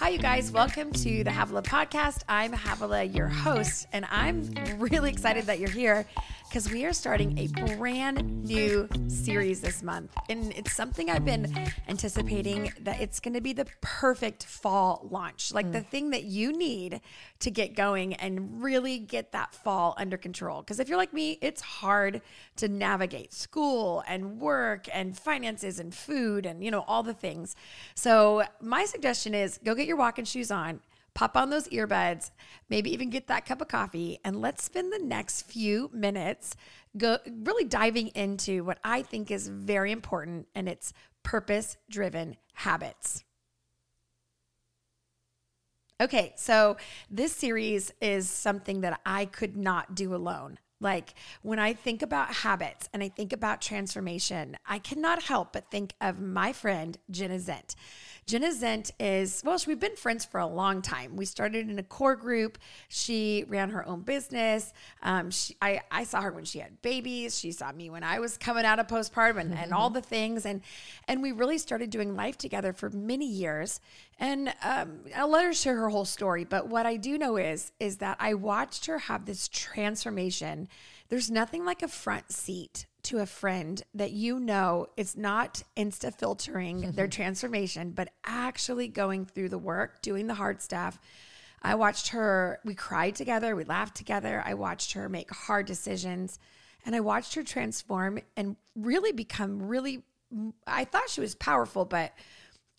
Hi, you guys. Welcome to the Havilah podcast. I'm Havilah, your host, and I'm really excited that you're here because we are starting a brand new series this month. And it's something I've been anticipating that it's going to be the perfect fall launch, like mm. the thing that you need to get going and really get that fall under control. Because if you're like me, it's hard to navigate school and work and finances and food and, you know, all the things. So, my suggestion is go get your walking shoes on, pop on those earbuds, maybe even get that cup of coffee, and let's spend the next few minutes go really diving into what I think is very important, and it's purpose driven habits. Okay, so this series is something that I could not do alone. Like when I think about habits and I think about transformation, I cannot help but think of my friend Jenna Zent. Jenna Zent is, well, we've been friends for a long time. We started in a core group. She ran her own business. Um, she, I, I saw her when she had babies. She saw me when I was coming out of postpartum and, and all the things. And, and we really started doing life together for many years. And um, I'll let her share her whole story. But what I do know is, is that I watched her have this transformation. There's nothing like a front seat to a friend that you know it's not insta filtering their mm-hmm. transformation, but actually going through the work, doing the hard stuff. I watched her, we cried together, we laughed together. I watched her make hard decisions and I watched her transform and really become really, I thought she was powerful, but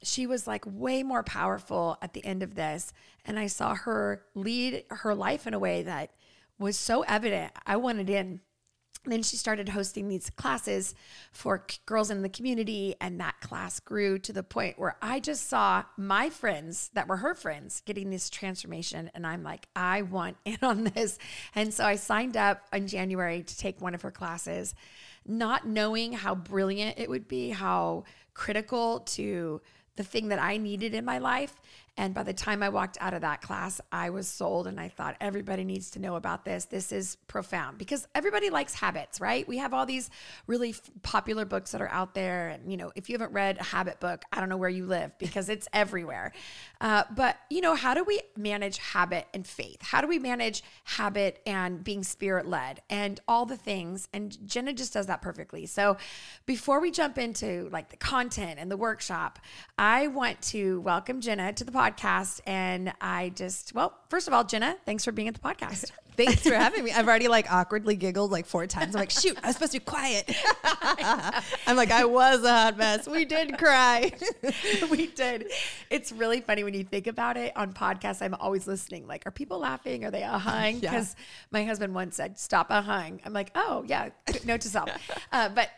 she was like way more powerful at the end of this. And I saw her lead her life in a way that was so evident. I wanted in then she started hosting these classes for girls in the community and that class grew to the point where i just saw my friends that were her friends getting this transformation and i'm like i want in on this. And so i signed up in january to take one of her classes not knowing how brilliant it would be how critical to the thing that i needed in my life and by the time I walked out of that class, I was sold and I thought everybody needs to know about this. This is profound because everybody likes habits, right? We have all these really f- popular books that are out there. And, you know, if you haven't read a habit book, I don't know where you live because it's everywhere. Uh, but, you know, how do we manage habit and faith? How do we manage habit and being spirit led and all the things? And Jenna just does that perfectly. So before we jump into like the content and the workshop, I want to welcome Jenna to the podcast. And I just, well, first of all, Jenna, thanks for being at the podcast. Thanks for having me. I've already like awkwardly giggled like four times. I'm like, shoot, I was supposed to be quiet. I'm like, I was a hot mess. We did cry. we did. It's really funny when you think about it on podcasts. I'm always listening. Like, are people laughing? Are they ahhing? Because yeah. my husband once said, stop ahhing. I'm like, oh, yeah, note to self. Uh, but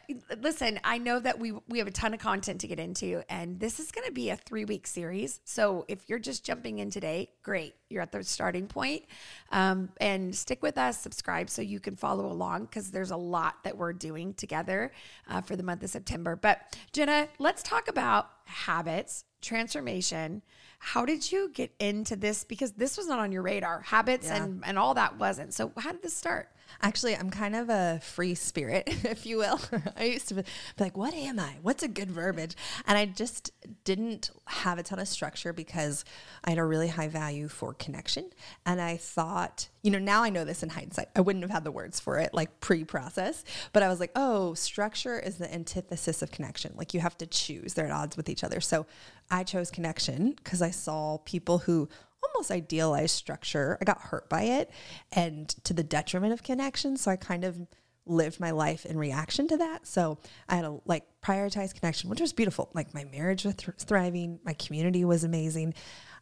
listen, I know that we, we have a ton of content to get into, and this is going to be a three week series. So if you're just jumping in today, great. You're at the starting point. Um, and stick with us, subscribe so you can follow along because there's a lot that we're doing together uh, for the month of September. But Jenna, let's talk about habits, transformation. How did you get into this? Because this was not on your radar. Habits yeah. and, and all that wasn't. So, how did this start? Actually, I'm kind of a free spirit, if you will. I used to be like, what am I? What's a good verbiage? And I just didn't have a ton of structure because I had a really high value for connection. And I thought, you know, now I know this in hindsight. I wouldn't have had the words for it like pre process, but I was like, oh, structure is the antithesis of connection. Like you have to choose, they're at odds with each other. So I chose connection because I saw people who almost idealized structure. I got hurt by it and to the detriment of connection. So I kind of lived my life in reaction to that. So I had to like prioritize connection, which was beautiful. Like my marriage was th- thriving, my community was amazing.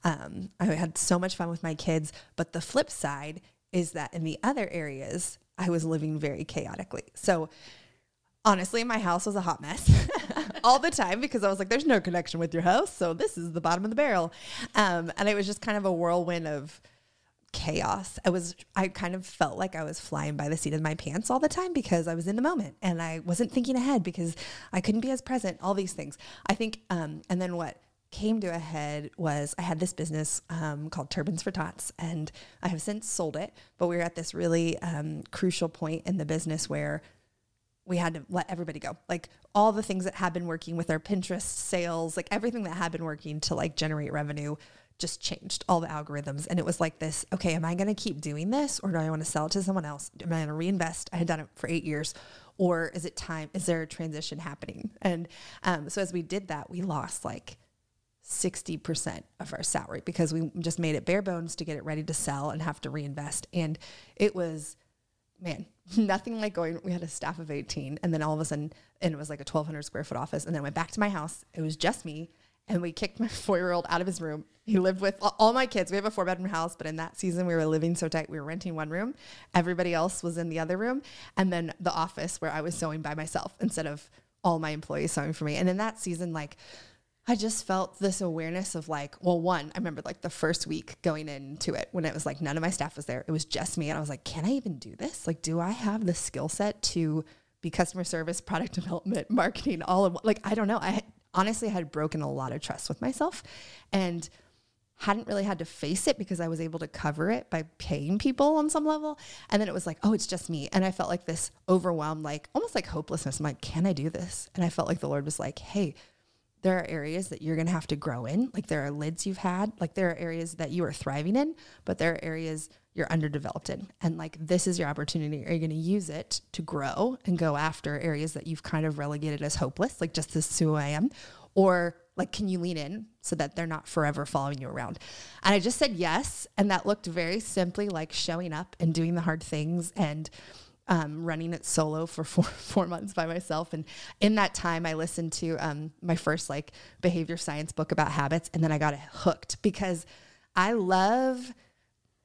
Um, I had so much fun with my kids. But the flip side is that in the other areas, I was living very chaotically. So honestly, my house was a hot mess all the time because I was like, there's no connection with your house. So this is the bottom of the barrel. Um, and it was just kind of a whirlwind of chaos. I was, I kind of felt like I was flying by the seat of my pants all the time because I was in the moment and I wasn't thinking ahead because I couldn't be as present, all these things. I think, um, and then what? came to a head was I had this business um, called Turbans for Tots, and I have since sold it. But we were at this really um, crucial point in the business where we had to let everybody go. Like all the things that had been working with our Pinterest sales, like everything that had been working to like generate revenue just changed all the algorithms. And it was like this okay, am I going to keep doing this or do I want to sell it to someone else? Am I going to reinvest? I had done it for eight years. Or is it time? Is there a transition happening? And um, so as we did that, we lost like 60% of our salary because we just made it bare bones to get it ready to sell and have to reinvest. And it was, man, nothing like going, we had a staff of 18 and then all of a sudden, and it was like a 1200 square foot office. And then I went back to my house. It was just me and we kicked my four year old out of his room. He lived with all my kids. We have a four bedroom house, but in that season, we were living so tight. We were renting one room, everybody else was in the other room. And then the office where I was sewing by myself instead of all my employees sewing for me. And in that season, like, I just felt this awareness of like, well, one, I remember like the first week going into it when it was like none of my staff was there. It was just me. And I was like, can I even do this? Like, do I have the skill set to be customer service, product development, marketing, all of like, I don't know. I honestly had broken a lot of trust with myself and hadn't really had to face it because I was able to cover it by paying people on some level. And then it was like, oh, it's just me. And I felt like this overwhelmed, like almost like hopelessness. I'm like, can I do this? And I felt like the Lord was like, hey, there are areas that you're going to have to grow in. Like there are lids you've had, like there are areas that you are thriving in, but there are areas you're underdeveloped in. And like this is your opportunity. Are you going to use it to grow and go after areas that you've kind of relegated as hopeless, like just this is who I am? Or like, can you lean in so that they're not forever following you around? And I just said yes. And that looked very simply like showing up and doing the hard things and um, running it solo for four, four months by myself. And in that time, I listened to um, my first like behavior science book about habits. And then I got hooked because I love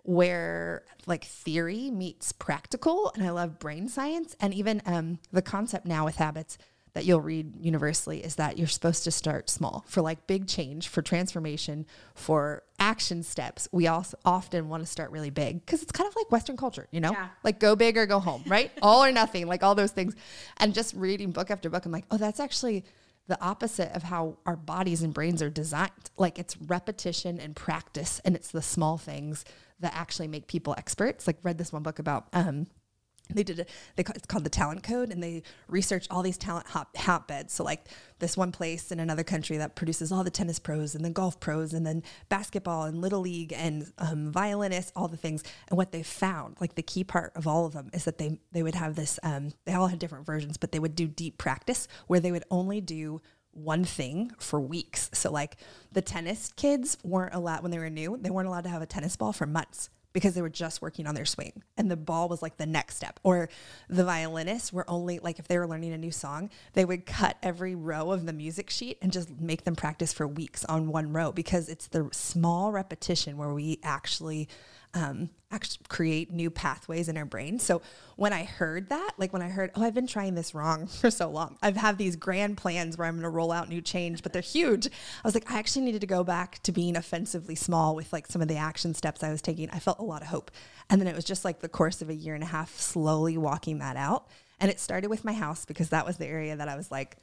where like theory meets practical and I love brain science and even um, the concept now with habits that you'll read universally is that you're supposed to start small for like big change, for transformation, for action steps. We also often want to start really big because it's kind of like Western culture, you know, yeah. like go big or go home, right? all or nothing, like all those things. And just reading book after book, I'm like, oh, that's actually the opposite of how our bodies and brains are designed. Like it's repetition and practice, and it's the small things that actually make people experts. Like read this one book about um, they did a, they, it's called the talent code and they researched all these talent hot, hotbeds. So like this one place in another country that produces all the tennis pros and the golf pros and then basketball and little league and um, violinists all the things. And what they found like the key part of all of them is that they they would have this um, they all had different versions but they would do deep practice where they would only do one thing for weeks. So like the tennis kids weren't allowed when they were new, they weren't allowed to have a tennis ball for months because they were just working on their swing and the ball was like the next step. Or the violinists were only like if they were learning a new song, they would cut every row of the music sheet and just make them practice for weeks on one row because it's the small repetition where we actually um, actually create new pathways in our brain. So when I heard that, like when I heard, oh, I've been trying this wrong for so long. I've had these grand plans where I'm going to roll out new change, but they're huge. I was like, I actually needed to go back to being offensively small with like some of the action steps I was taking. I felt a lot of hope. And then it was just like the course of a year and a half slowly walking that out. And it started with my house because that was the area that I was like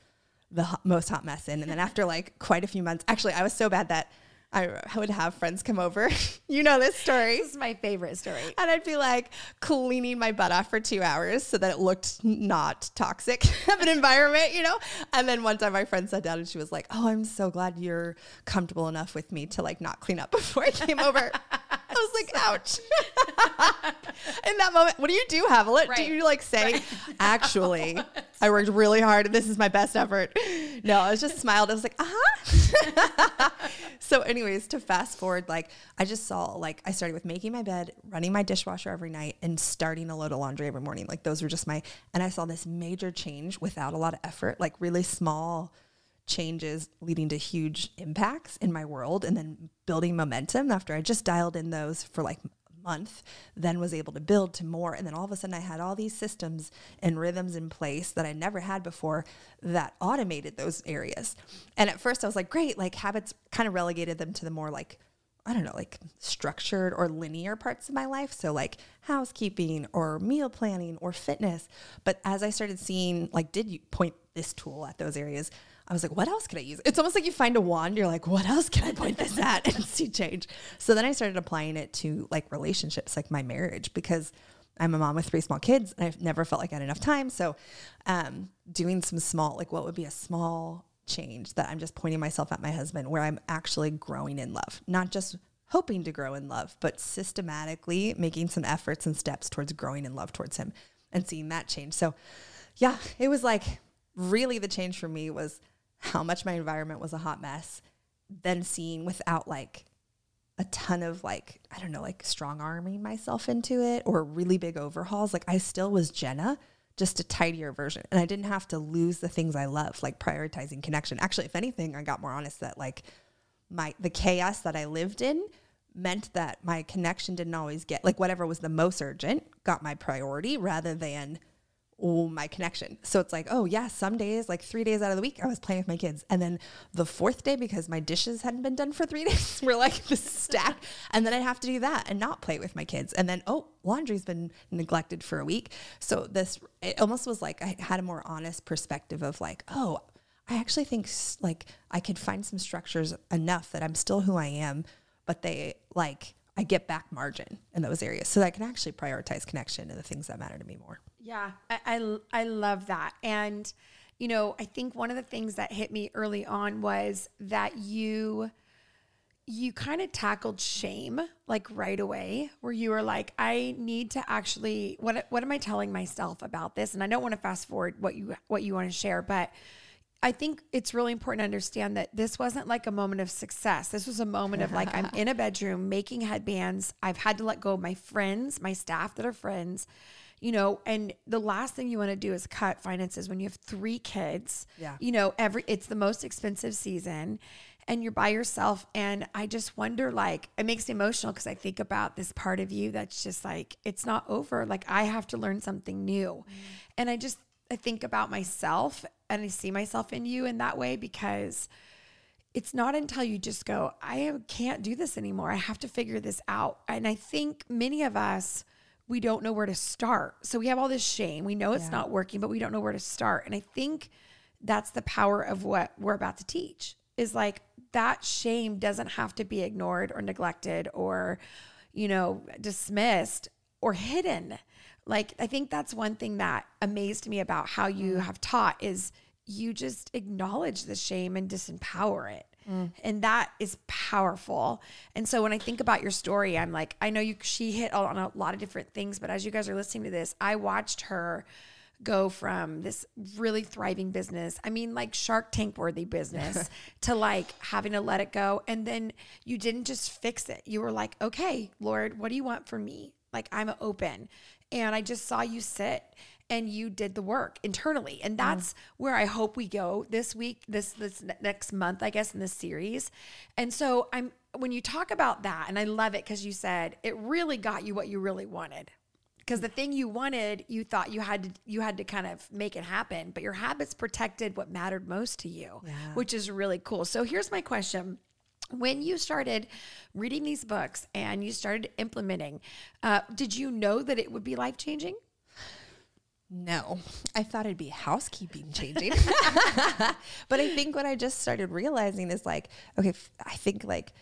the hot, most hot mess in. And then after like quite a few months, actually, I was so bad that I would have friends come over. you know this story. This is my favorite story. And I'd be like cleaning my butt off for two hours so that it looked not toxic of an environment, you know? And then one time my friend sat down and she was like, Oh, I'm so glad you're comfortable enough with me to like not clean up before I came over. I was like, ouch. In that moment, what do you do, Havilah? Right. Do you like say, right. actually, I worked really hard and this is my best effort? No, I was just smiled. I was like, uh huh. so, anyways, to fast forward, like I just saw, like, I started with making my bed, running my dishwasher every night, and starting a load of laundry every morning. Like, those were just my, and I saw this major change without a lot of effort, like really small changes leading to huge impacts in my world and then building momentum after I just dialed in those for like a month then was able to build to more and then all of a sudden I had all these systems and rhythms in place that I never had before that automated those areas. And at first I was like great like habits kind of relegated them to the more like I don't know, like structured or linear parts of my life. So, like housekeeping or meal planning or fitness. But as I started seeing, like, did you point this tool at those areas? I was like, what else can I use? It's almost like you find a wand, you're like, what else can I point this at and see change? So then I started applying it to like relationships, like my marriage, because I'm a mom with three small kids and I've never felt like I had enough time. So um, doing some small, like what would be a small change that I'm just pointing myself at my husband where I'm actually growing in love, not just hoping to grow in love, but systematically making some efforts and steps towards growing in love towards him and seeing that change. So, yeah, it was like really the change for me was how much my environment was a hot mess, then seeing without like a ton of like, I don't know, like strong arming myself into it or really big overhauls. Like I still was Jenna, just a tidier version. And I didn't have to lose the things I love, like prioritizing connection. Actually, if anything, I got more honest that like my the chaos that I lived in meant that my connection didn't always get like whatever was the most urgent got my priority rather than my connection. So it's like, oh yeah, some days, like three days out of the week, I was playing with my kids. And then the fourth day, because my dishes hadn't been done for three days, we're like the stack. and then I'd have to do that and not play with my kids. And then, oh, laundry's been neglected for a week. So this, it almost was like I had a more honest perspective of like, oh, I actually think like I could find some structures enough that I'm still who I am, but they like, I get back margin in those areas so that I can actually prioritize connection and the things that matter to me more. Yeah, I, I, I love that. And, you know, I think one of the things that hit me early on was that you you kind of tackled shame like right away where you were like I need to actually what what am I telling myself about this and I don't want to fast forward what you what you want to share but I think it's really important to understand that this wasn't like a moment of success. This was a moment of like I'm in a bedroom making headbands. I've had to let go of my friends, my staff that are friends you know, and the last thing you want to do is cut finances when you have three kids. Yeah. You know, every it's the most expensive season and you're by yourself. And I just wonder, like, it makes me emotional because I think about this part of you that's just like, it's not over. Like, I have to learn something new. Mm. And I just, I think about myself and I see myself in you in that way because it's not until you just go, I can't do this anymore. I have to figure this out. And I think many of us, we don't know where to start. So we have all this shame. We know it's yeah. not working, but we don't know where to start. And I think that's the power of what we're about to teach is like that shame doesn't have to be ignored or neglected or, you know, dismissed or hidden. Like, I think that's one thing that amazed me about how you mm. have taught is you just acknowledge the shame and disempower it. Mm. And that is powerful. And so when I think about your story, I'm like, I know you she hit on a lot of different things, but as you guys are listening to this, I watched her go from this really thriving business, I mean like Shark Tank worthy business to like having to let it go and then you didn't just fix it. You were like, "Okay, Lord, what do you want from me?" Like I'm open. And I just saw you sit and you did the work internally. And that's mm. where I hope we go this week, this this next month, I guess, in this series. And so I'm when you talk about that, and I love it because you said it really got you what you really wanted. Because the thing you wanted, you thought you had to you had to kind of make it happen, but your habits protected what mattered most to you, yeah. which is really cool. So here's my question when you started reading these books and you started implementing, uh, did you know that it would be life changing? No, I thought it'd be housekeeping changing. but I think what I just started realizing is like, okay, I think like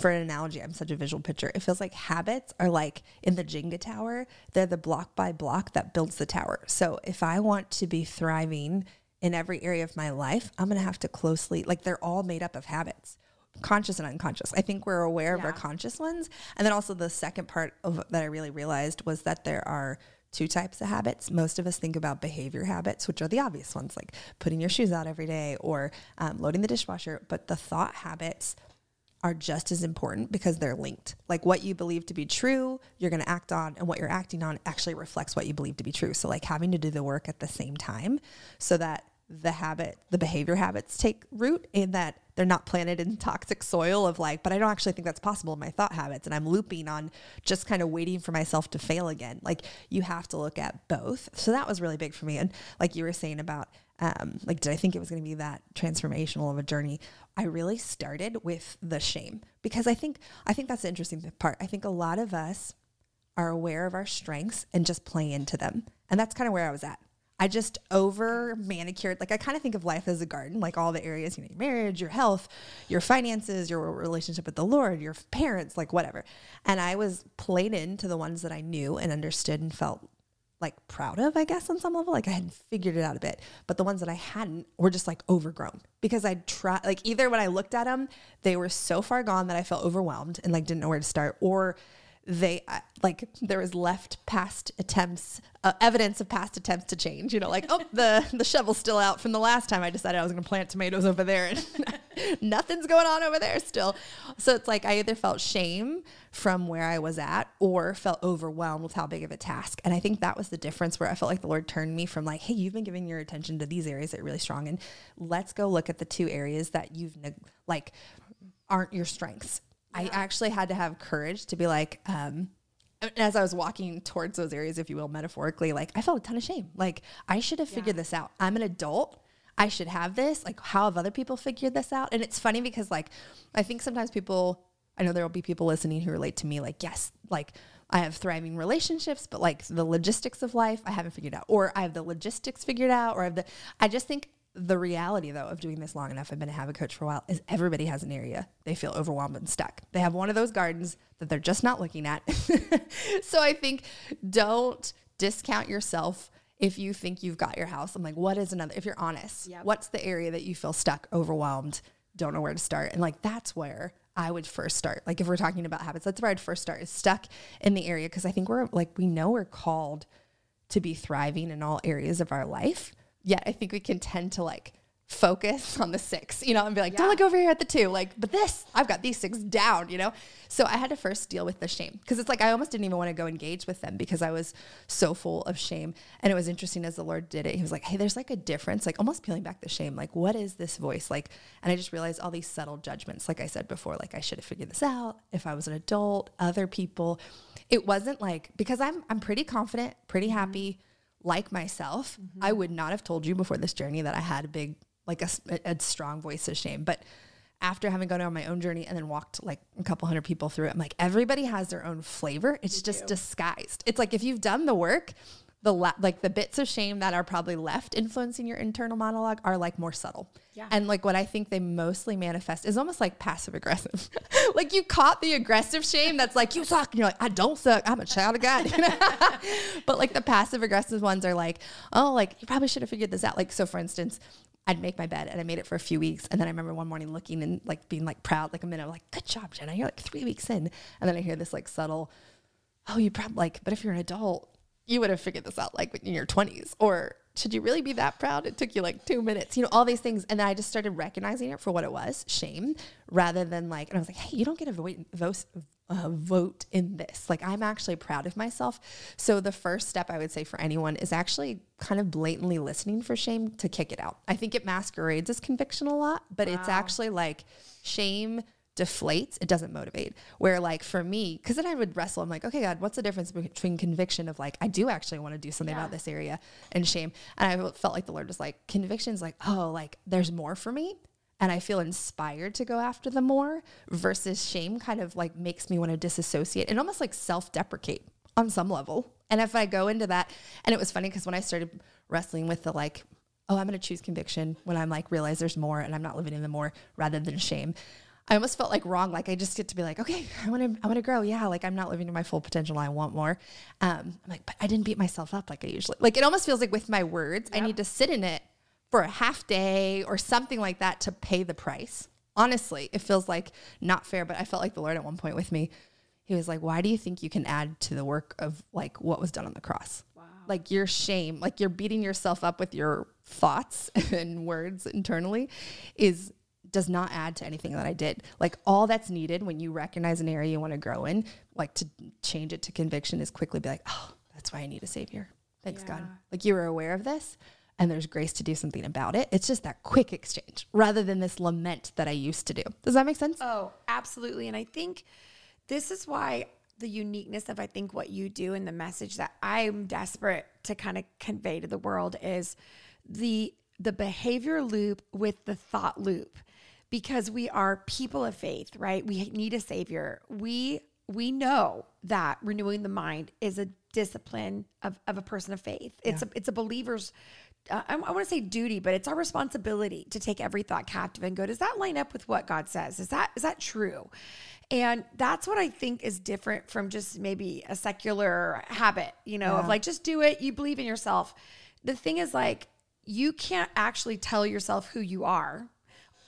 for an analogy, I'm such a visual picture. It feels like habits are like in the Jenga tower, they're the block by block that builds the tower. So if I want to be thriving in every area of my life, I'm going to have to closely, like, they're all made up of habits conscious and unconscious. I think we're aware yeah. of our conscious ones. And then also the second part of that I really realized was that there are two types of habits. Most of us think about behavior habits, which are the obvious ones, like putting your shoes out every day or um, loading the dishwasher. But the thought habits are just as important because they're linked. Like what you believe to be true, you're going to act on, and what you're acting on actually reflects what you believe to be true. So, like having to do the work at the same time so that the habit, the behavior habits take root in that they're not planted in toxic soil of like, but I don't actually think that's possible in my thought habits. And I'm looping on just kind of waiting for myself to fail again. Like you have to look at both. So that was really big for me. And like you were saying about, um, like, did I think it was going to be that transformational of a journey? I really started with the shame because I think, I think that's the interesting part. I think a lot of us are aware of our strengths and just play into them. And that's kind of where I was at. I just over manicured. Like I kind of think of life as a garden, like all the areas, you know, your marriage, your health, your finances, your relationship with the Lord, your parents, like whatever. And I was played into the ones that I knew and understood and felt like proud of, I guess, on some level. Like I hadn't figured it out a bit, but the ones that I hadn't were just like overgrown because I tried, like either when I looked at them, they were so far gone that I felt overwhelmed and like didn't know where to start, or they uh, like there was left past attempts uh, evidence of past attempts to change you know like oh the the shovel's still out from the last time i decided i was going to plant tomatoes over there and nothing's going on over there still. So it's like i either felt shame from where i was at or felt overwhelmed with how big of a task. And i think that was the difference where i felt like the lord turned me from like hey you've been giving your attention to these areas that are really strong and let's go look at the two areas that you've like aren't your strengths. I actually had to have courage to be like, um, as I was walking towards those areas, if you will, metaphorically, like I felt a ton of shame. Like I should have figured yeah. this out. I'm an adult. I should have this. Like, how have other people figured this out? And it's funny because, like, I think sometimes people, I know there will be people listening who relate to me, like, yes, like, I have thriving relationships, but like the logistics of life, I haven't figured out. Or I have the logistics figured out, or I have the, I just think the reality though of doing this long enough i've been a habit coach for a while is everybody has an area they feel overwhelmed and stuck. They have one of those gardens that they're just not looking at. So i think don't discount yourself if you think you've got your house. I'm like what is another if you're honest yep. what's the area that you feel stuck overwhelmed don't know where to start? And like that's where I would first start. Like if we're talking about habits, that's where I'd first start is stuck in the area. Because I think we're like we know we're called to be thriving in all areas of our life yet I think we can tend to like focus on the six, you know, and be like, yeah. don't look over here at the two. Like, but this, I've got these six down, you know? So I had to first deal with the shame because it's like I almost didn't even want to go engage with them because I was so full of shame. And it was interesting as the Lord did it. He was like, hey, there's like a difference, like almost peeling back the shame. Like, what is this voice? Like, and I just realized all these subtle judgments. Like I said before, like I should have figured this out if I was an adult, other people. It wasn't like, because I'm, I'm pretty confident, pretty mm-hmm. happy like myself, mm-hmm. I would not have told you before this journey that I had a big, like a, a strong voice of shame. But after having gone on my own journey and then walked like a couple hundred people through it, I'm like, everybody has their own flavor. It's just disguised. It's like if you've done the work, the la- like the bits of shame that are probably left influencing your internal monologue are like more subtle. Yeah. And like what I think they mostly manifest is almost like passive aggressive. like you caught the aggressive shame that's like you suck and you're like I don't suck. I'm a child of God. but like the passive aggressive ones are like, "Oh, like you probably should have figured this out." Like so for instance, I'd make my bed and I made it for a few weeks. And then I remember one morning looking and like being like proud, like a minute, I'm like, good job, Jenna. You're like three weeks in. And then I hear this like subtle, oh, you probably like, but if you're an adult, you would have figured this out like in your 20s or should you really be that proud? It took you like two minutes you know all these things. And then i just started recognizing it for what it was shame rather than like and i was like hey you don't get a vote, vote, uh, vote in this. Like i'm actually proud of myself. So the first step i would say for anyone is actually kind of blatantly listening for shame to kick it out. I think it masquerades as conviction a lot but wow. it's actually like shame deflates, it doesn't motivate. Where like for me, because then I would wrestle. I'm like, okay, God, what's the difference between conviction of like I do actually want to do something yeah. about this area and shame? And I felt like the Lord was like, conviction's like, oh, like there's more for me. And I feel inspired to go after the more versus shame kind of like makes me want to disassociate and almost like self deprecate on some level. And if I go into that, and it was funny because when I started wrestling with the like, oh, I'm going to choose conviction when I'm like, realize there's more and I'm not living in the more rather than shame. I almost felt like wrong. Like I just get to be like, okay, I want to, I want to grow. Yeah. Like I'm not living to my full potential. I want more. Um, I'm like, but I didn't beat myself up like I usually, like it almost feels like with my words, yep. I need to sit in it for a half day or something like that to pay the price. Honestly, it feels like not fair, but I felt like the Lord at one point with me, he was like, why do you think you can add to the work of like what was done on the cross? Wow. Like your shame, like you're beating yourself up with your thoughts and words internally is does not add to anything that I did. Like all that's needed when you recognize an area you want to grow in, like to change it to conviction is quickly be like, oh, that's why I need a savior. Thanks yeah. God. Like you were aware of this and there's grace to do something about it. It's just that quick exchange rather than this lament that I used to do. Does that make sense? Oh, absolutely. And I think this is why the uniqueness of I think what you do and the message that I'm desperate to kind of convey to the world is the the behavior loop with the thought loop because we are people of faith, right? We need a savior. We we know that renewing the mind is a discipline of, of a person of faith. It's yeah. a it's a believer's uh, I, I want to say duty, but it's our responsibility to take every thought captive and go, does that line up with what God says? Is that is that true? And that's what I think is different from just maybe a secular habit, you know, yeah. of like just do it, you believe in yourself. The thing is like you can't actually tell yourself who you are.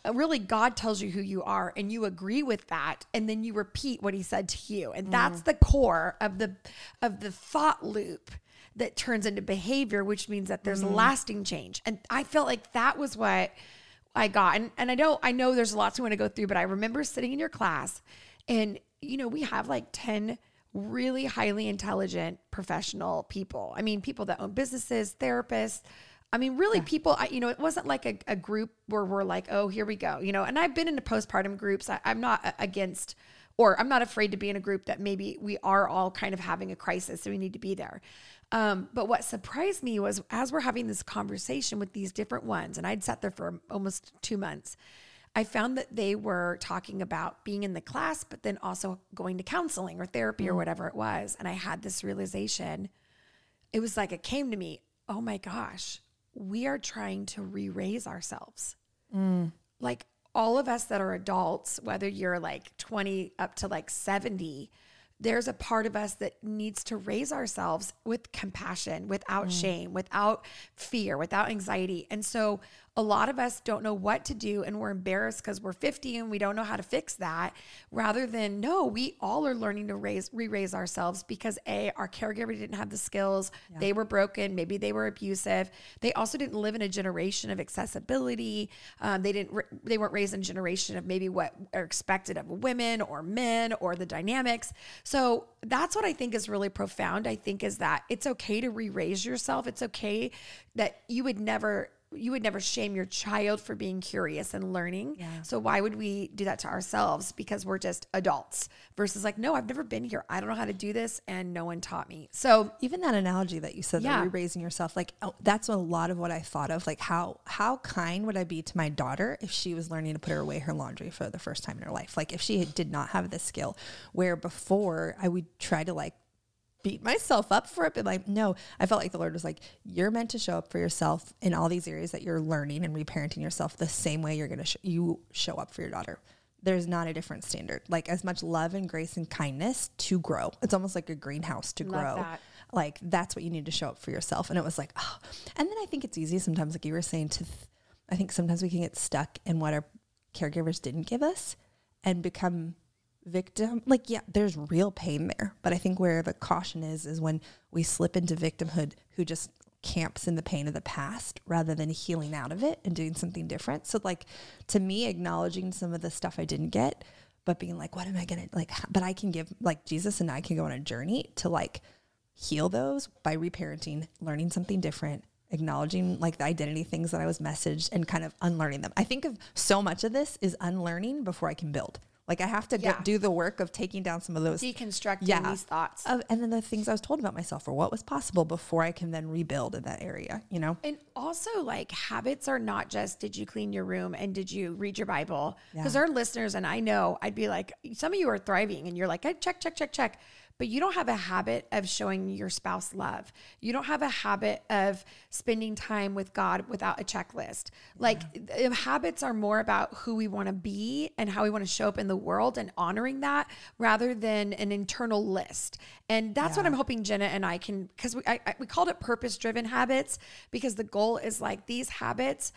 Uh, really God tells you who you are and you agree with that and then you repeat what he said to you. And mm. that's the core of the of the thought loop that turns into behavior, which means that there's mm. lasting change. And I felt like that was what I got. And, and I know, I know there's lots we want to go through, but I remember sitting in your class and, you know, we have like 10 really highly intelligent professional people. I mean, people that own businesses, therapists. I mean, really, yeah. people, I, you know, it wasn't like a, a, group where we're like, oh, here we go, you know, and I've been into postpartum groups. I, I'm not against, or I'm not afraid to be in a group that maybe we are all kind of having a crisis, so we need to be there. Um, but what surprised me was as we're having this conversation with these different ones, and I'd sat there for almost two months, I found that they were talking about being in the class, but then also going to counseling or therapy mm. or whatever it was. And I had this realization. It was like it came to me oh my gosh, we are trying to re raise ourselves. Mm. Like all of us that are adults, whether you're like 20 up to like 70, there's a part of us that needs to raise ourselves with compassion, without mm. shame, without fear, without anxiety. And so a lot of us don't know what to do and we're embarrassed because we're 50 and we don't know how to fix that rather than no we all are learning to raise re-raise ourselves because a our caregiver didn't have the skills yeah. they were broken maybe they were abusive. They also didn't live in a generation of accessibility um, they didn't they weren't raised in a generation of maybe what are expected of women or men or the dynamics. So that's what i think is really profound i think is that it's okay to re-raise yourself. It's okay that you would never you would never shame your child for being curious and learning. Yeah. So why would we do that to ourselves because we're just adults versus like, no, I've never been here. I don't know how to do this and no one taught me. So even that analogy that you said yeah. that you're raising yourself, like oh, that's a lot of what I thought of. Like how how kind would I be to my daughter if she was learning to put her away her laundry for the first time in her life? Like if she did not have this skill, where before I would try to like beat myself up for it, but like, no, I felt like the Lord was like, you're meant to show up for yourself in all these areas that you're learning and reparenting yourself the same way you're going to sh- you show up for your daughter. There's not a different standard. Like as much love and grace and kindness to grow. It's almost like a greenhouse to Love grow. That. Like that's what you need to show up for yourself. And it was like, oh. and then I think it's easy sometimes, like you were saying, to. Th- I think sometimes we can get stuck in what our caregivers didn't give us and become victim like yeah there's real pain there. But i think where the caution is is when we slip into victimhood who just camps in the pain of the past rather than healing out of it and doing something different. So like to me acknowledging some of the stuff i didn't get but being like what am i gonna like but i can give like jesus and i can go on a journey to like heal those by reparenting learning something different acknowledging like the identity things that i was messaged and kind of unlearning them. I think of so much of this is unlearning before i can build like I have to yeah. do the work of taking down some of those deconstructing yeah, these thoughts, and then the things I was told about myself or what was possible before I can then rebuild in that area. You know, and also like habits are not just did you clean your room and did you read your Bible? Because yeah. our listeners and I know I'd be like some of you are thriving and you're like I check check check check but you don't have a habit of showing your spouse love. You don't have a habit of spending time with God without a checklist. Like yeah. habits are more about who we want to be and how we want to show up in the world and honoring that rather than an internal list. And that's yeah. what I'm hoping Jenna and I can, because we, I, I, we called it purpose driven habits because the goal is like these habits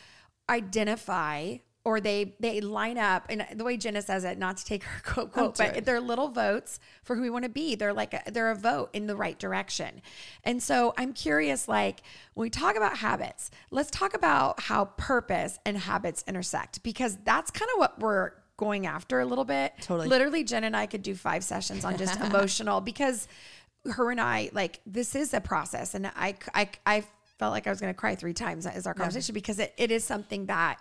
identify or they they line up and the way Jenna says it, not to take her quote quote, but it. they're little votes for who we want to be. They're like a, they're a vote in the right direction. And so I'm curious, like when we talk about habits, let's talk about how purpose and habits intersect because that's kind of what we're going after a little bit. Totally. Literally, Jen and I could do five sessions on just emotional because her and I like this is a process, and I I I felt like I was going to cry three times as our conversation yeah. because it, it is something that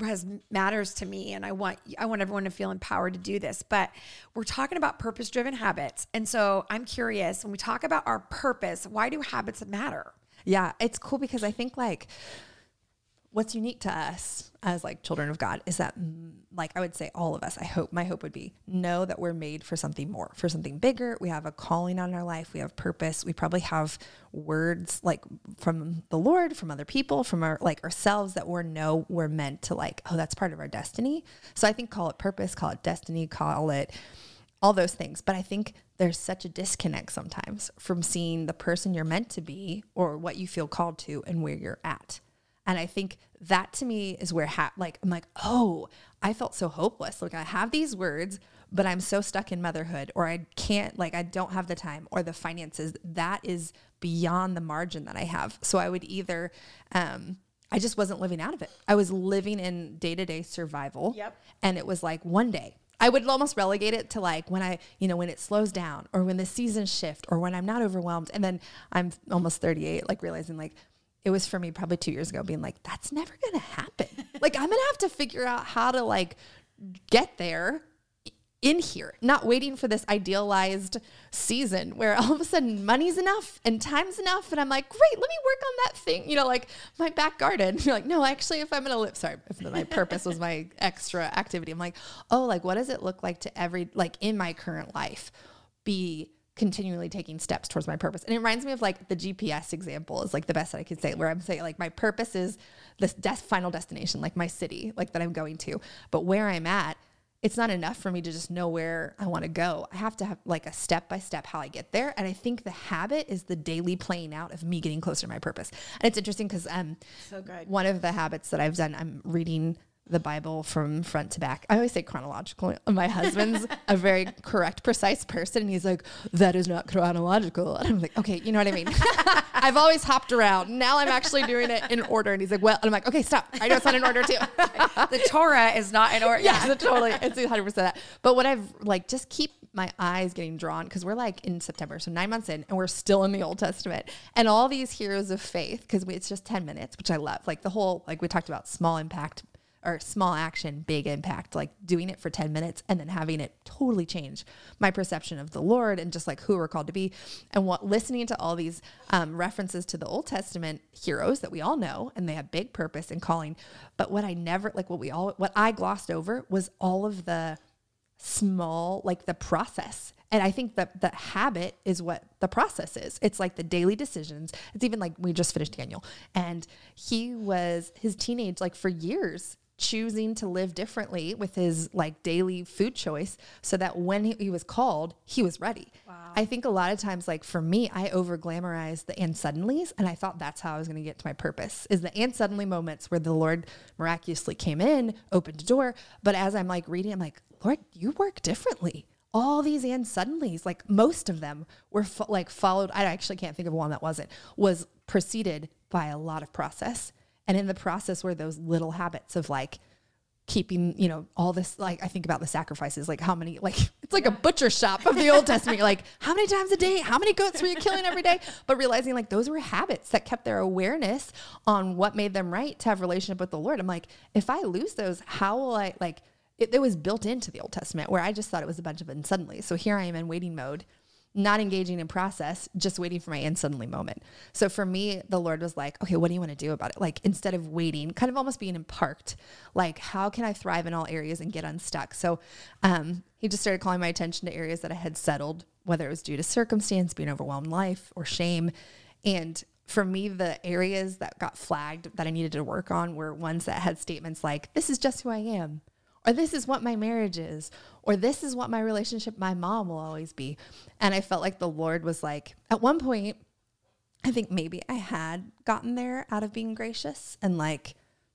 has matters to me and I want I want everyone to feel empowered to do this. But we're talking about purpose-driven habits. And so I'm curious when we talk about our purpose, why do habits matter? Yeah, it's cool because I think like what's unique to us as like children of God is that mm, like I would say all of us I hope my hope would be know that we're made for something more for something bigger. We have a calling on our life. We have purpose. We probably have words like from the Lord from other people from our like ourselves that we're know we're meant to like oh that's part of our destiny. So I think call it purpose call it destiny call it all those things. But I think there's such a disconnect sometimes from seeing the person you're meant to be or what you feel called to and where you're at and I think that to me is where ha- like I'm like, "Oh, I felt so hopeless. Like I have these words, but I'm so stuck in motherhood or I can't like I don't have the time or the finances. That is beyond the margin that I have. So I would either um I just wasn't living out of it. I was living in day-to-day survival. Yep. And it was like one day I would almost relegate it to like when I, you know, when it slows down or when the seasons shift or when I'm not overwhelmed. And then I'm almost 38, like realizing like it was for me probably two years ago being like, that's never to happen. like, I'm to have to figure out how to like get there in here, not waiting for this idealized season where all of a sudden money's enough and time's enough. And I'm like, great, let me work on that thing, you know, like my back garden. You're like, no, actually, if I'm going to live, sorry, if my purpose was my extra activity, I'm like, oh, like, what does it look like to every, like in my current life, be continually taking steps towards my purpose. And it reminds me of like the GPS example is like the best that I could say, where I'm saying like my purpose is this des- final destination, like my city, like that I'm going to. But where I'm at, it's not enough for me to just know where I want to go. I have to have like a step by step how I get there. And I think the habit is the daily playing out of me getting closer to my purpose. And it's interesting because um, so good. One of the habits that I've done, I'm reading the Bible from front to back. I always say chronological. My husband's a very correct, precise person. And he's like, that is not chronological. And I'm like, okay, you know what I mean? I've always hopped around. Now I'm actually doing it in order. And he's like, well, and I'm like, okay, stop. I know it's not in order too. the Torah is not in order. Yeah, totally. It's 100% that. But what I've like, just keep my eyes getting drawn because we're like in September, so nine months in, and we're still in the Old Testament. And all these heroes of faith, because it's just 10 minutes, which I love. Like the whole, like we talked about small impact or small action, big impact, like doing it for 10 minutes and then having it totally change my perception of the Lord and just like who we're called to be. And what listening to all these um, references to the Old Testament heroes that we all know and they have big purpose and calling. But what I never, like what we all, what I glossed over was all of the small, like the process and I think that the habit is what the process is. It's like the daily decisions. It's even like we just finished Daniel, and he was his teenage, like for years, choosing to live differently with his like daily food choice so that when he, he was called, he was ready. Wow. I think a lot of times, like for me, I over glamorize the and suddenlies, and I thought that's how I was going to get to my purpose is the and suddenly moments where the Lord miraculously came in, opened a door. But as I'm like reading, I'm like, Lord, you work differently. All these and suddenlies, like most of them were fo- like followed. I actually can't think of one that wasn't, was preceded by a lot of process and in the process were those little habits of like keeping, you know, all this like I think about the sacrifices, like how many like it's like yeah. a butcher shop of the Old Testament. You're like, how many times a day? How many goats were you killing every day? But realizing like those were habits that kept their awareness on what made them right to have relationship with the Lord. I'm like, if I lose those, how will I like it, it was built into the Old Testament where I just thought it was a bunch of and suddenly. So here I am in waiting mode not engaging in process, just waiting for my and suddenly moment. So for me, the Lord was like, okay, what do you want to do about it? Like instead of waiting, kind of almost being in parked, like how can I thrive in all areas and get unstuck? So um, he just started calling my attention to areas that I had settled, whether it was due to circumstance, being overwhelmed life, or shame. And for me, the areas that got flagged that I needed to work on were ones that had statements like, this is just who I am or this is what my marriage is, or this is what my relationship my mom will always be. And I felt like the Lord was like, at one point, I think maybe I had gotten there out of being gracious and like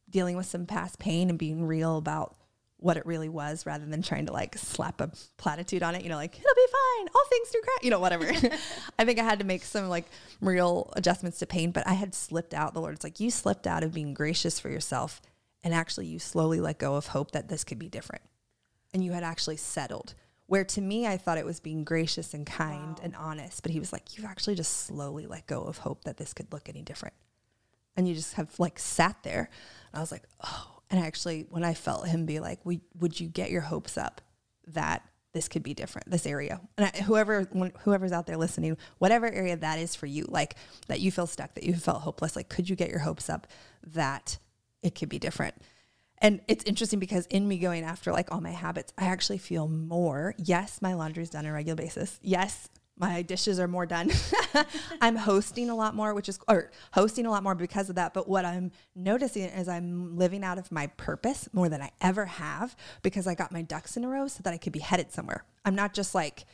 dealing with some past pain and being real about what it really was rather than trying to like slap a platitude on it, you know, like it'll be fine, all things through Christ, you know, whatever. I think I had to make some like real adjustments to pain, but I had slipped out. The Lord's like, you slipped out of being gracious for yourself and actually you slowly let go of hope that this could be different. And you had actually settled where to me i thought it was being gracious and kind wow. and honest but he was like you've actually just slowly let go of hope that this could look any different. And you just have like sat there. And i was like oh and actually when i felt him be like would you get your hopes up that this could be different this area? And I, whoever whoever's out there listening whatever area that is for you like that you feel stuck that you felt hopeless like could you get your hopes up that it could be different. And it's interesting because in me going after like all my habits, I actually feel more. Yes, my laundry's done on a regular basis. Yes, my dishes are more done. I'm hosting a lot more, which is or hosting a lot more because of that. But what I'm noticing is I'm living out of my purpose more than I ever have because I got my ducks in a row so that I could be headed somewhere. I'm not just like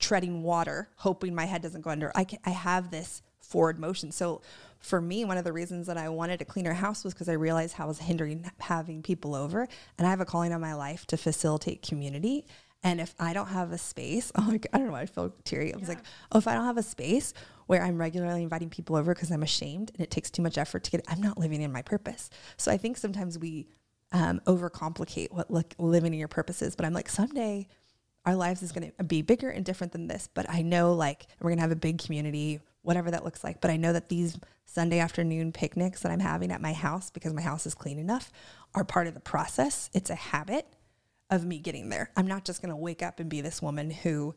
treading water, hoping my head doesn't go under. I can, I have this forward motion. So for me, one of the reasons that I wanted a cleaner house was because I realized how I was hindering having people over. And I have a calling on my life to facilitate community. And if I don't have a space, oh, like, I don't know, I feel teary. I was yeah. like, oh, if I don't have a space where I'm regularly inviting people over because I'm ashamed and it takes too much effort to get, I'm not living in my purpose. So I think sometimes we um, overcomplicate what look, living in your purpose is. But I'm like, someday our lives is going to be bigger and different than this. But I know like we're going to have a big community whatever that looks like. But I know that these Sunday afternoon picnics that I'm having at my house because my house is clean enough are part of the process. It's a habit of me getting there. I'm not just going to wake up and be this woman who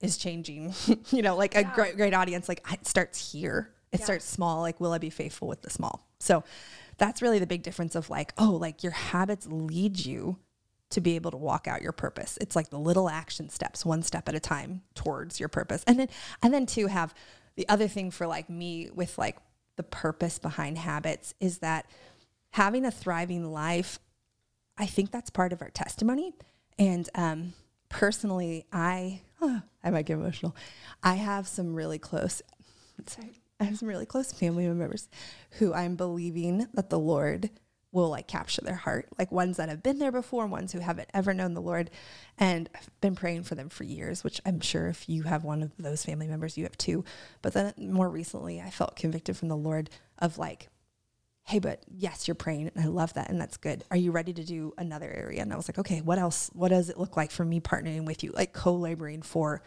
is changing, you know, like yeah. a great, great audience. Like it starts here. It yeah. starts small. Like, will I be faithful with the small? So that's really the big difference of like, oh, like your habits lead you to be able to walk out your purpose. It's like the little action steps, one step at a time towards your purpose. And then, and then to have the other thing for like me with like the purpose behind habits is that having a thriving life, I think that's part of our testimony. And um, personally, I oh, I might get emotional. I have some really close, sorry, I have some really close family members who I'm believing that the Lord will like capture their heart, like ones that have been there before, ones who haven't ever known the Lord. And I've been praying for them for years, which I'm sure if you have one of those family members, you have too. But then more recently, I felt convicted from the Lord of like, hey, but yes, you're praying, and I love that, and that's good. Are you ready to do another area? And I was like, okay, what else? What does it look like for me partnering with you, like co laboring for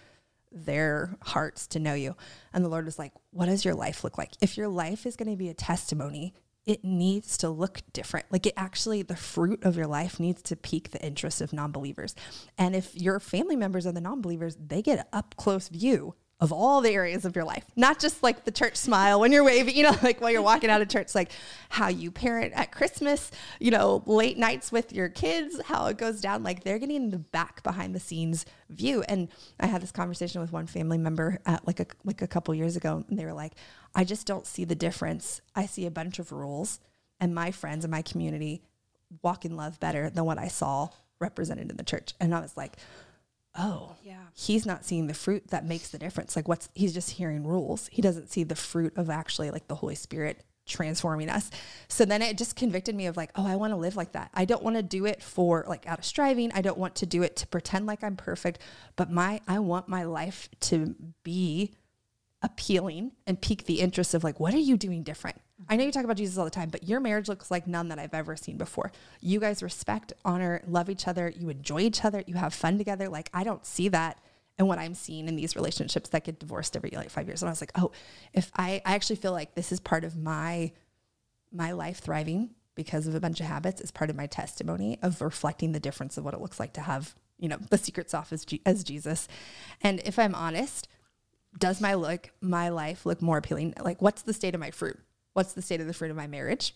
their hearts to know you? And the Lord was like, what does your life look like? If your life is going to be a testimony it needs to look different. Like it actually, the fruit of your life needs to pique the interest of non believers. And if your family members are the non believers, they get an up close view of all the areas of your life, not just like the church smile when you're waving, you know, like while you're walking out of church, like how you parent at Christmas, you know, late nights with your kids, how it goes down. Like they're getting the back behind the scenes view. And I had this conversation with one family member at like a like a couple years ago, and they were like, I just don't see the difference. I see a bunch of rules, and my friends and my community walk in love better than what I saw represented in the church. And I was like, oh, yeah, he's not seeing the fruit that makes the difference. Like what's he's just hearing rules. He doesn't see the fruit of actually like the Holy Spirit transforming us. So then it just convicted me of like, oh, I want to live like that. I don't want to do it for like out of striving. I don't want to do it to pretend like I'm perfect, but my I want my life to be appealing and pique the interest of like, what are you doing different? I know you talk about Jesus all the time, but your marriage looks like none that I've ever seen before. You guys respect, honor, love each other. You enjoy each other. You have fun together. Like, I don't see that and what I'm seeing in these relationships that get divorced every like five years. And I was like, oh, if I, I actually feel like this is part of my, my life thriving because of a bunch of habits is part of my testimony of reflecting the difference of what it looks like to have, you know, the secret sauce as, G- as Jesus. And if I'm honest, does my look, my life look more appealing? Like, what's the state of my fruit? What's the state of the fruit of my marriage,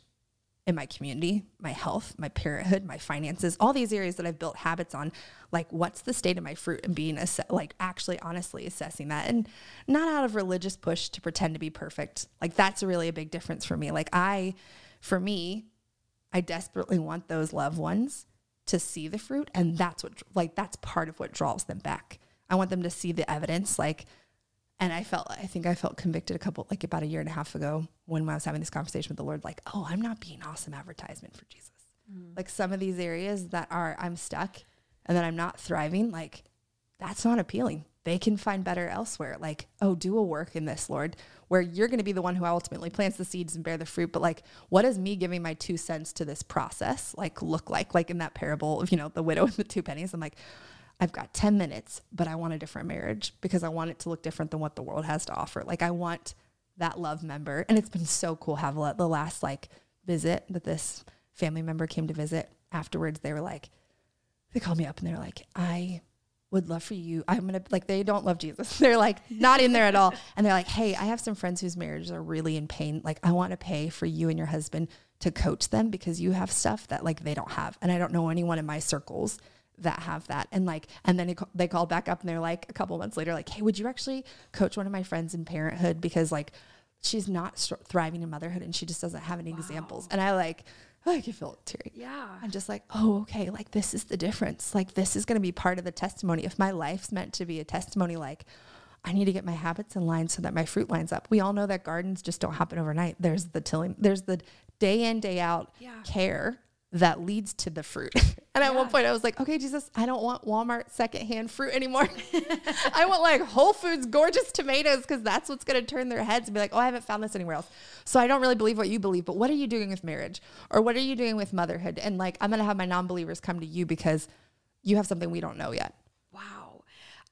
in my community, my health, my parenthood, my finances, all these areas that I've built habits on? Like, what's the state of my fruit and being ass- like actually honestly assessing that and not out of religious push to pretend to be perfect. Like, that's really a big difference for me. Like, I, for me, I desperately want those loved ones to see the fruit. And that's what, like, that's part of what draws them back. I want them to see the evidence. Like, and I felt, I think I felt convicted a couple, like about a year and a half ago when I was having this conversation with the Lord, like, oh, I'm not being awesome advertisement for Jesus. Mm. Like some of these areas that are, I'm stuck and that I'm not thriving, like that's not appealing. They can find better elsewhere. Like, oh, do a work in this, Lord, where you're going to be the one who ultimately plants the seeds and bear the fruit. But like, what does me giving my two cents to this process like look like? Like in that parable of, you know, the widow and the two pennies. I'm like, I've got 10 minutes, but I want a different marriage because I want it to look different than what the world has to offer. Like I want that love member. And it's been so cool have the last like visit that this family member came to visit afterwards. They were like, they called me up and they're like, I would love for you. I'm gonna like they don't love Jesus. They're like not in there at all. And they're like, hey, I have some friends whose marriages are really in pain. Like I want to pay for you and your husband to coach them because you have stuff that like they don't have. And I don't know anyone in my circles that have that. And like, and then they called back up and they're like, a couple months later, like, hey, would you actually coach one of my friends in parenthood? Because like, she's not thriving in motherhood and she just doesn't have any wow. examples. And I like, I can feel it teary. Yeah. I'm just like, oh, okay. Like, this is the difference. Like, this is going to be part of the testimony. If my life's meant to be a testimony, like, I need to get my habits in line so that my fruit lines up. We all know that gardens just don't happen overnight. There's the tilling, there's the day in, day out yeah. care that leads to the fruit. and at yeah. one point I was like, okay, Jesus, I don't want Walmart secondhand fruit anymore. I want like Whole Foods gorgeous tomatoes because that's what's going to turn their heads and be like, oh, I haven't found this anywhere else. So I don't really believe what you believe, but what are you doing with marriage? Or what are you doing with motherhood? And like, I'm going to have my non believers come to you because you have something we don't know yet.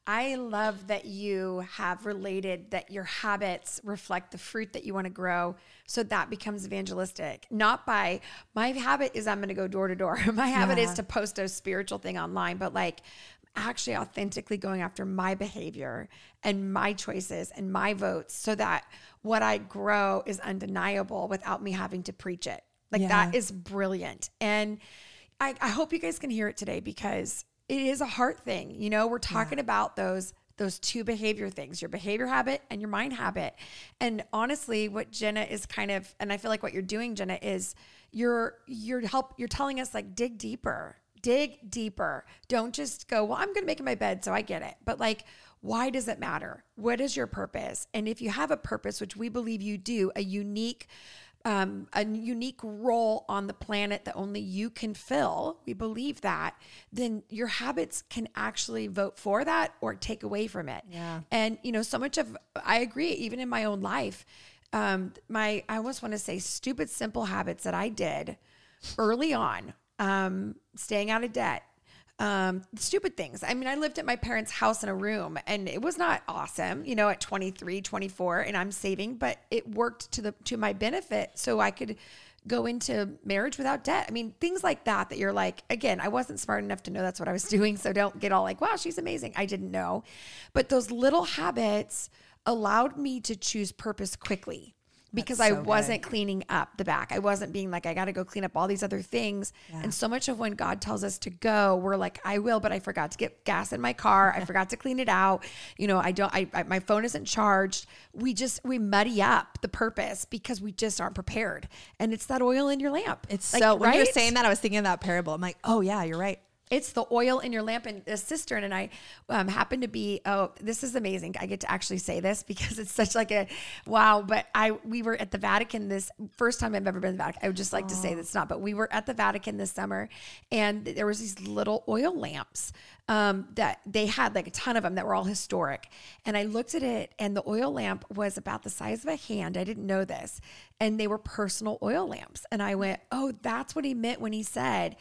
I love that you have related that your habits reflect the fruit that you want to grow. So that becomes evangelistic, not by my habit is I'm going to go door to door. My habit yeah. is to post a spiritual thing online, but like actually authentically going after my behavior and my choices and my votes so that what I grow is undeniable without me having to preach it. Like yeah. that is brilliant. And I, I hope you guys can hear it today because it is a heart thing. You know, we're talking yeah. about those those two behavior things, your behavior habit and your mind habit. And honestly, what Jenna is kind of and I feel like what you're doing Jenna is you're you're help you're telling us like dig deeper. Dig deeper. Don't just go, well, I'm going to make my bed so I get it. But like why does it matter? What is your purpose? And if you have a purpose, which we believe you do, a unique um, a unique role on the planet that only you can fill, we believe that, then your habits can actually vote for that or take away from it. Yeah. And, you know, so much of, I agree, even in my own life, um, my, I almost want to say stupid, simple habits that I did early on, um, staying out of debt, um, stupid things. I mean, I lived at my parents' house in a room and it was not awesome, you know, at 23, 24 and I'm saving, but it worked to the to my benefit so I could go into marriage without debt. I mean, things like that that you're like, again, I wasn't smart enough to know that's what I was doing, so don't get all like, wow, she's amazing. I didn't know. But those little habits allowed me to choose purpose quickly because so I wasn't good. cleaning up the back. I wasn't being like, I got to go clean up all these other things. Yeah. And so much of when God tells us to go, we're like, I will, but I forgot to get gas in my car. I forgot to clean it out. You know, I don't, I, I, my phone isn't charged. We just, we muddy up the purpose because we just aren't prepared. And it's that oil in your lamp. It's like, so, when right? you're saying that, I was thinking of that parable. I'm like, oh yeah, you're right. It's the oil in your lamp and the cistern. And I um, happen to be, oh, this is amazing. I get to actually say this because it's such like a wow. But I, we were at the Vatican this first time I've ever been to the Vatican. I would just like to say that's not, but we were at the Vatican this summer and there was these little oil lamps um, that they had like a ton of them that were all historic. And I looked at it and the oil lamp was about the size of a hand. I didn't know this. And they were personal oil lamps. And I went, oh, that's what he meant when he said,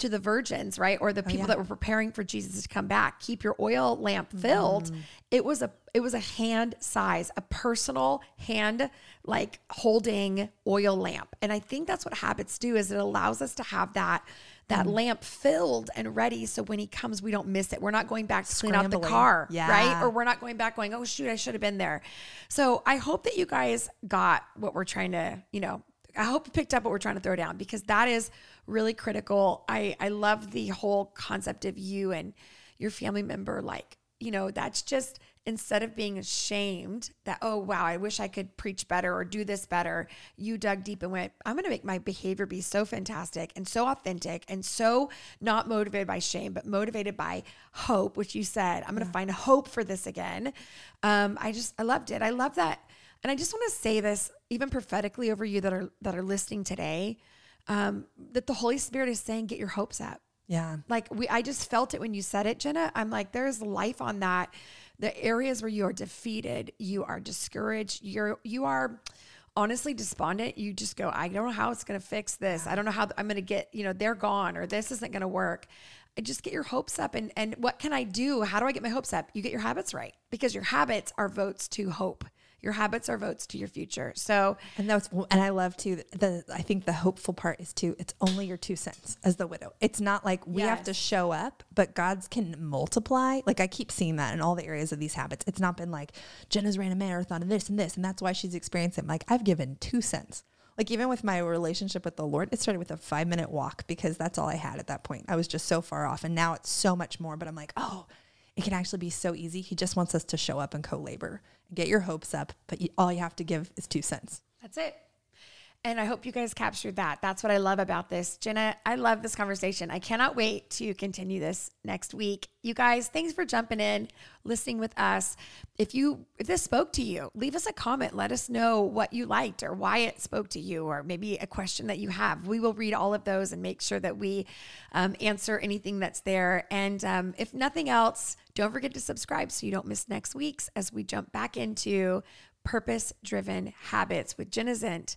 to the virgins, right? Or the oh, people oh, yeah. that were preparing for Jesus to come back. Keep your oil lamp filled. Mm. It was a it was a hand size, a personal hand like holding oil lamp. And I think that's what habits do is it allows us to have that that mm. lamp filled and ready so when he comes we don't miss it. We're not going back to clean out the car, yeah. right? Or we're not going back going, "Oh shoot, I should have been there." So, I hope that you guys got what we're trying to, you know, I hope you picked up what we're trying to throw down because that is really critical. I I love the whole concept of you and your family member like, you know, that's just instead of being ashamed that oh wow, I wish I could preach better or do this better, you dug deep and went, I'm going to make my behavior be so fantastic and so authentic and so not motivated by shame, but motivated by hope, which you said, I'm going to yeah. find hope for this again. Um, I just I loved it. I love that. And I just want to say this even prophetically over you that are that are listening today um, that the Holy Spirit is saying, get your hopes up. Yeah. Like we, I just felt it when you said it, Jenna. I'm like, there's life on that. The areas where you are defeated, you are discouraged, you're, you are honestly despondent. You just go, I don't know how it's going to fix this. I don't know how I'm going to get, you know, they're gone or this isn't going to work. I just get your hopes up and and what can I do? How do I get my hopes up? You get your habits right because your habits are votes to hope your habits are votes to your future. So, and that's, and I love too, the, I think the hopeful part is too, it's only your two cents as the widow. It's not like we yes. have to show up, but God's can multiply. Like I keep seeing that in all the areas of these habits. It's not been like Jenna's ran a marathon and this and this, and that's why she's experiencing. Like I've given two cents Like even with my relationship with the Lord, it started with a five minute walk because that's all I had at that point. I was just so far off. And now it's so much more. But I'm like, oh, it can actually be so easy. He just wants us to show up and co labor, get your hopes up. But you, all you have to give is two cents. That's it. And I hope you guys captured that. That's what I love about this. Jenna, I love this conversation. I cannot wait to continue this next week. You guys, thanks for jumping in, listening with us. If you if this spoke to you, leave us a comment. Let us know what you liked or why it spoke to you, or maybe a question that you have. We will read all of those and make sure that we um, answer anything that's there. And um, if nothing else, don't forget to subscribe so you don't miss next week's as we jump back into purpose driven habits with Jenna Zint.